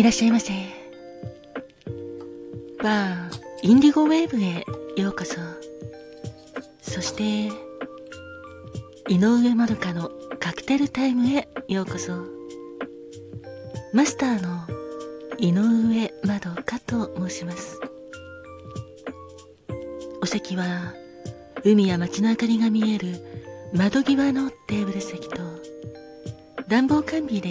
いらっしゃいませ。バー、インディゴウェーブへようこそ。そして、井上まどかのカクテルタイムへようこそ。マスターの井上まどかと申します。お席は、海や街の明かりが見える窓際のテーブル席と、暖房完備で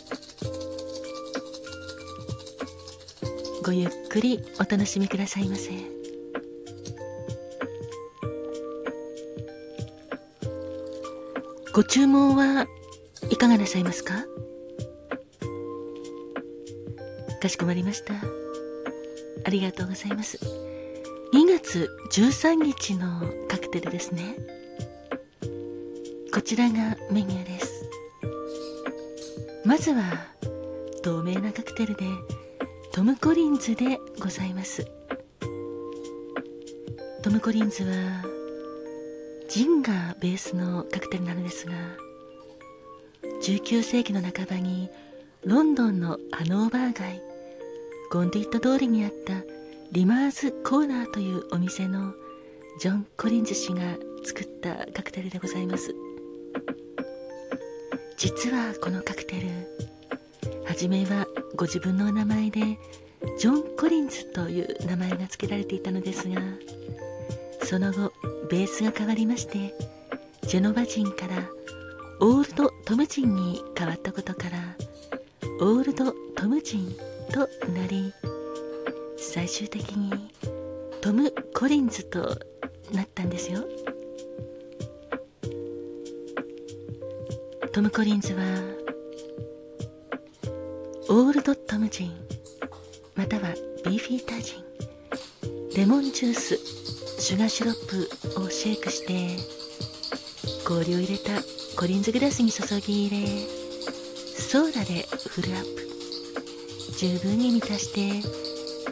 ごゆっくりお楽しみくださいませ。ご注文はいかがなさいますか？かしこまりました。ありがとうございます。2月13日のカクテルですね。こちらがメニューです。まずは透明なカクテルでトム・コリンズでございます。トム・コリンズはジンがベースのカクテルなのですが19世紀の半ばにロンドンのハノーバー街ゴンディット通りにあったリマーズコーナーというお店のジョン・コリンズ氏が作ったカクテルでございます。実はこのカクテル初めはご自分のお名前でジョン・コリンズという名前が付けられていたのですがその後ベースが変わりましてジェノバ人からオールド・トム人に変わったことからオールド・トム人となり最終的にトム・コリンズとなったんですよ。トム・コリンズはオールドトムジン。またはビーフィータージン。レモンジュース。シュガーシロップをシェイクして。氷を入れた。コリンズグラスに注ぎ入れ。ソーダでフルアップ。十分に満たして。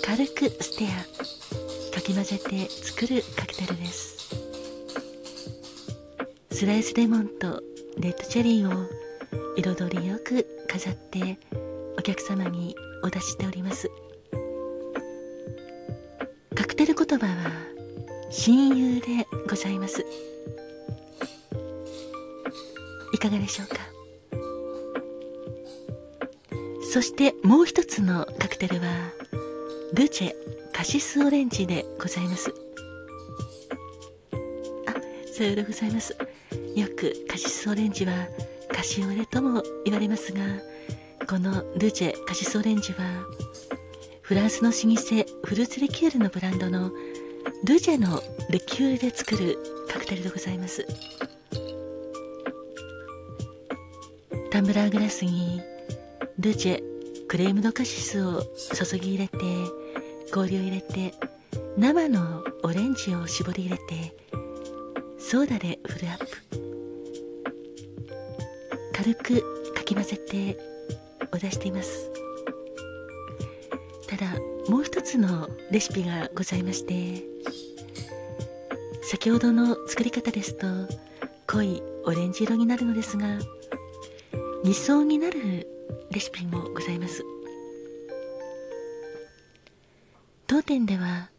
軽くステア。かき混ぜて作るカクテルです。スライスレモンとレッドチェリーを彩りよく飾って。お客様にお出ししております。カクテル言葉は親友でございます。いかがでしょうか？そしてもう一つのカクテルはルチェカシスオレンジでございます。あさようでございます。よくカシスオレンジはカシオレとも言われますがこのルジェカシスオレンジはフランスの老舗フルーツリキュールのブランドのルジェのリキュールで作るカクテルでございます。タンブラーグラスにルジェクレームドカシスを注ぎ入れて氷を入れて生のオレンジを絞り入れてソーダでフルアップ。軽くかき混ぜてを出しています。ただもう一つのレシピがございまして先ほどの作り方ですと濃いオレンジ色になるのですが2層になるレシピもございます。当店では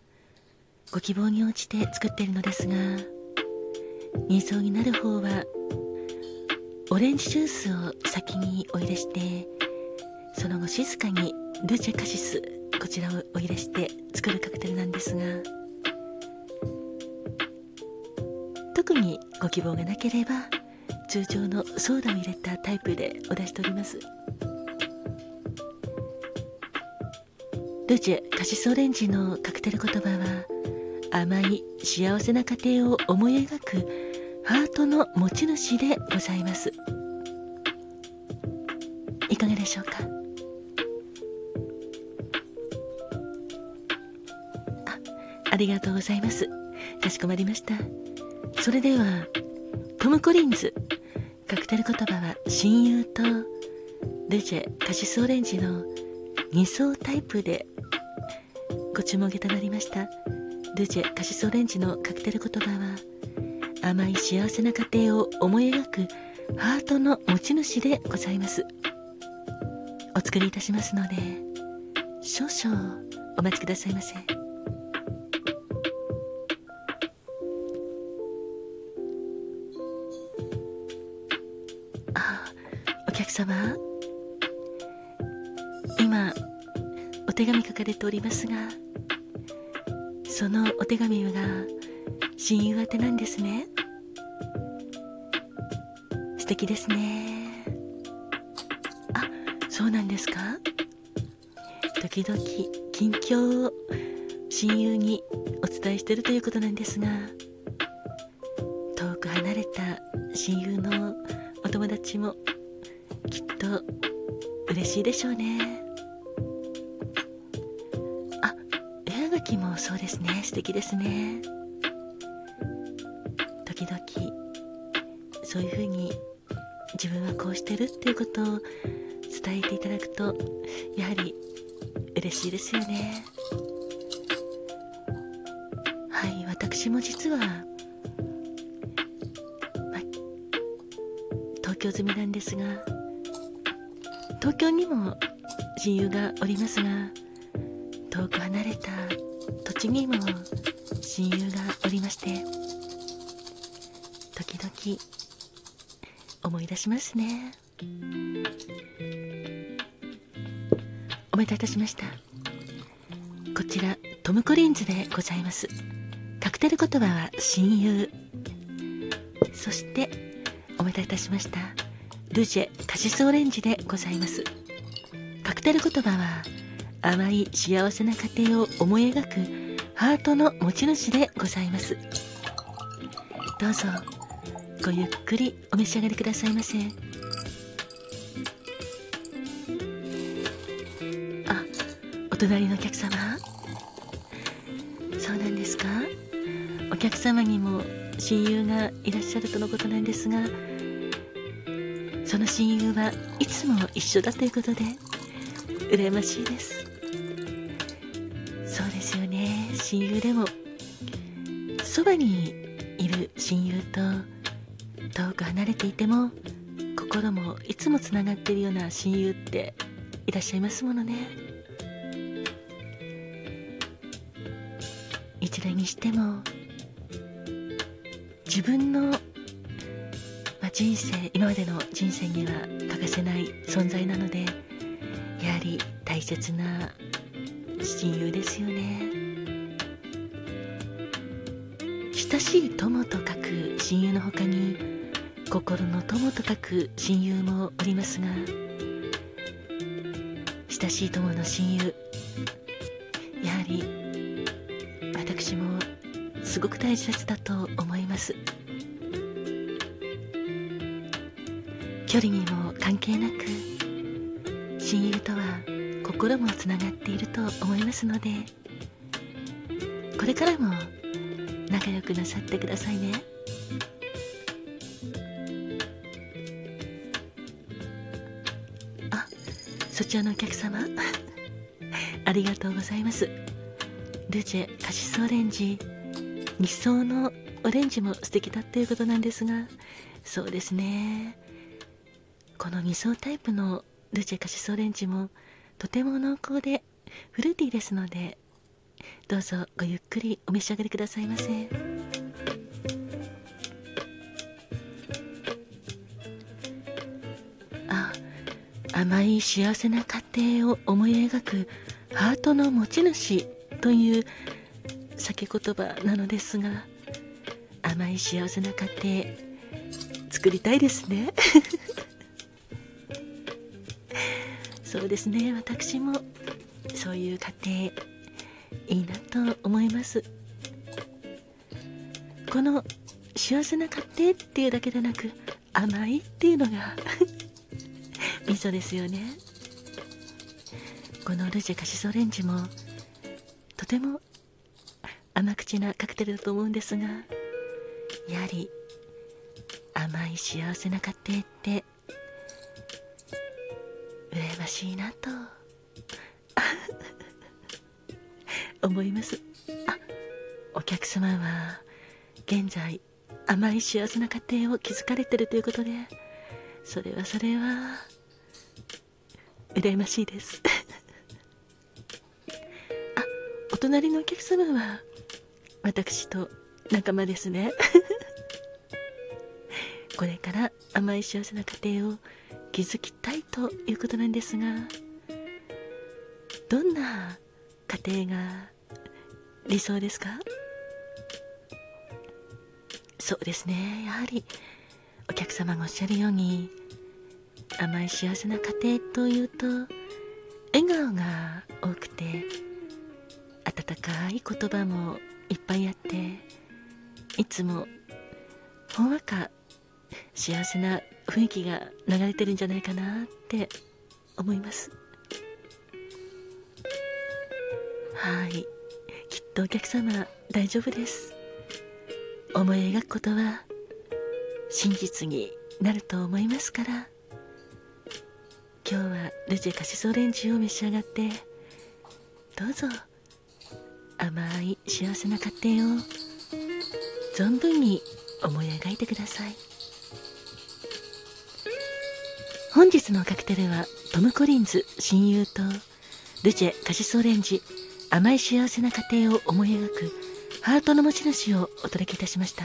ご希望に応じて作っているのですが2層になる方はオレンジジュースを先にお入れしてその後静かにルチェカシスこちらをお入れして作るカクテルなんですが特にご希望がなければ通常のソーダを入れたタイプでお出しております。ルチェカシスオレンジのカクテル言葉は甘い幸せな家庭を思い描くハートの持ち主でございます。いかがでしょうか？りがとうございます。かしこまりました。それではトム・コリンズカクテル言葉は親友とルジェカシスオレンジの2層タイプでご注文承りました。ルジェカシスオレンジのカクテル言葉は甘い幸せな家庭を思い描くハートの持ち主でございます。お作りいたしますので少々お待ちくださいませ。様。今お手紙書かれておりますがそのお手紙が親友宛てなんですね。素敵ですね。あそうなんですか。時々近況を親友にお伝えしてるということなんですが遠く離れた親友のお友達もと嬉しいでしょうね。あ絵はがきもそうですね。素敵ですね。時々そういうふうに自分はこうしてるっていうことを伝えていただくとやはり嬉しいですよね。はい私も実は、ま、東京済みなんですが東京にも親友がおりますが遠く離れた栃木にも親友がおりまして時々思い出しますね。おめでとういたしました。こちらトム・コリンズでございます。カクテル言葉は親友。そしておめでとういたしました。ルジェカシスオレンジでございます。カクテル言葉は甘い幸せな家庭を思い描くハートの持ち主でございます。どうぞごゆっくりお召し上がりくださいませ。あお隣のお客様。そうなんですか。お客様にも親友がいらっしゃるとのことなんですがその親友はいつも一緒だということで羨ましいです。そうですよね。親友でもそばにいる親友と遠く離れていても心もいつもつながっているような親友っていらっしゃいますものね。一例にしても自分の、人生今までの人生には欠かせない存在なのでやはり大切な親友ですよね。親しい友と書く親友の他に心の友と書く親友もおりますが親しい友の親友やはり私もすごく大切だと思います。距離にも関係なく親友とは心もつながっていると思いますのでこれからも仲良くなさってくださいね。あそちらのお客様 ありがとうございます。ルチェカシスオレンジ2層のオレンジも素敵だっていうことなんですがそうですね。この2層タイプのルチェカシスオレンジもとても濃厚でフルーティーですのでどうぞごゆっくりお召し上がりくださいませ。あ甘い幸せな家庭を思い描くハートの持ち主という酒言葉なのですが甘い幸せな家庭作りたいですね。そうですね私も。そういう家庭いいなと思います。この幸せな家庭っていうだけでなく甘いっていうのが 味噌ですよね。このルジェカシソレンジもとても甘口なカクテルだと思うんですがやはり甘い幸せな家庭って羨ましいなと。思います。あお客様は現在甘い幸せな家庭を築かれてるということでそれはそれは羨ましいです。あお隣のお客様は私と仲間ですね。これから甘い幸せな家庭を築きたいということなんですがどんな家庭が理想ですか？そうですね。やはりお客様がおっしゃるように甘い幸せな家庭というと笑顔が多くて温かい言葉もいっぱいあっていつもほんわか幸せな雰囲気が流れてるんじゃないかなって思います。はい。きっとお客様大丈夫です。思い描くことは真実になると思いますから。今日はルジェカシスオレンジを召し上がってどうぞ甘い幸せな家庭を存分に思い描いてください。本日のカクテルはトム・コリンズ親友とルチェカシスオレンジ甘い幸せな家庭を思い描くハートの持ち主をお届けいたしました。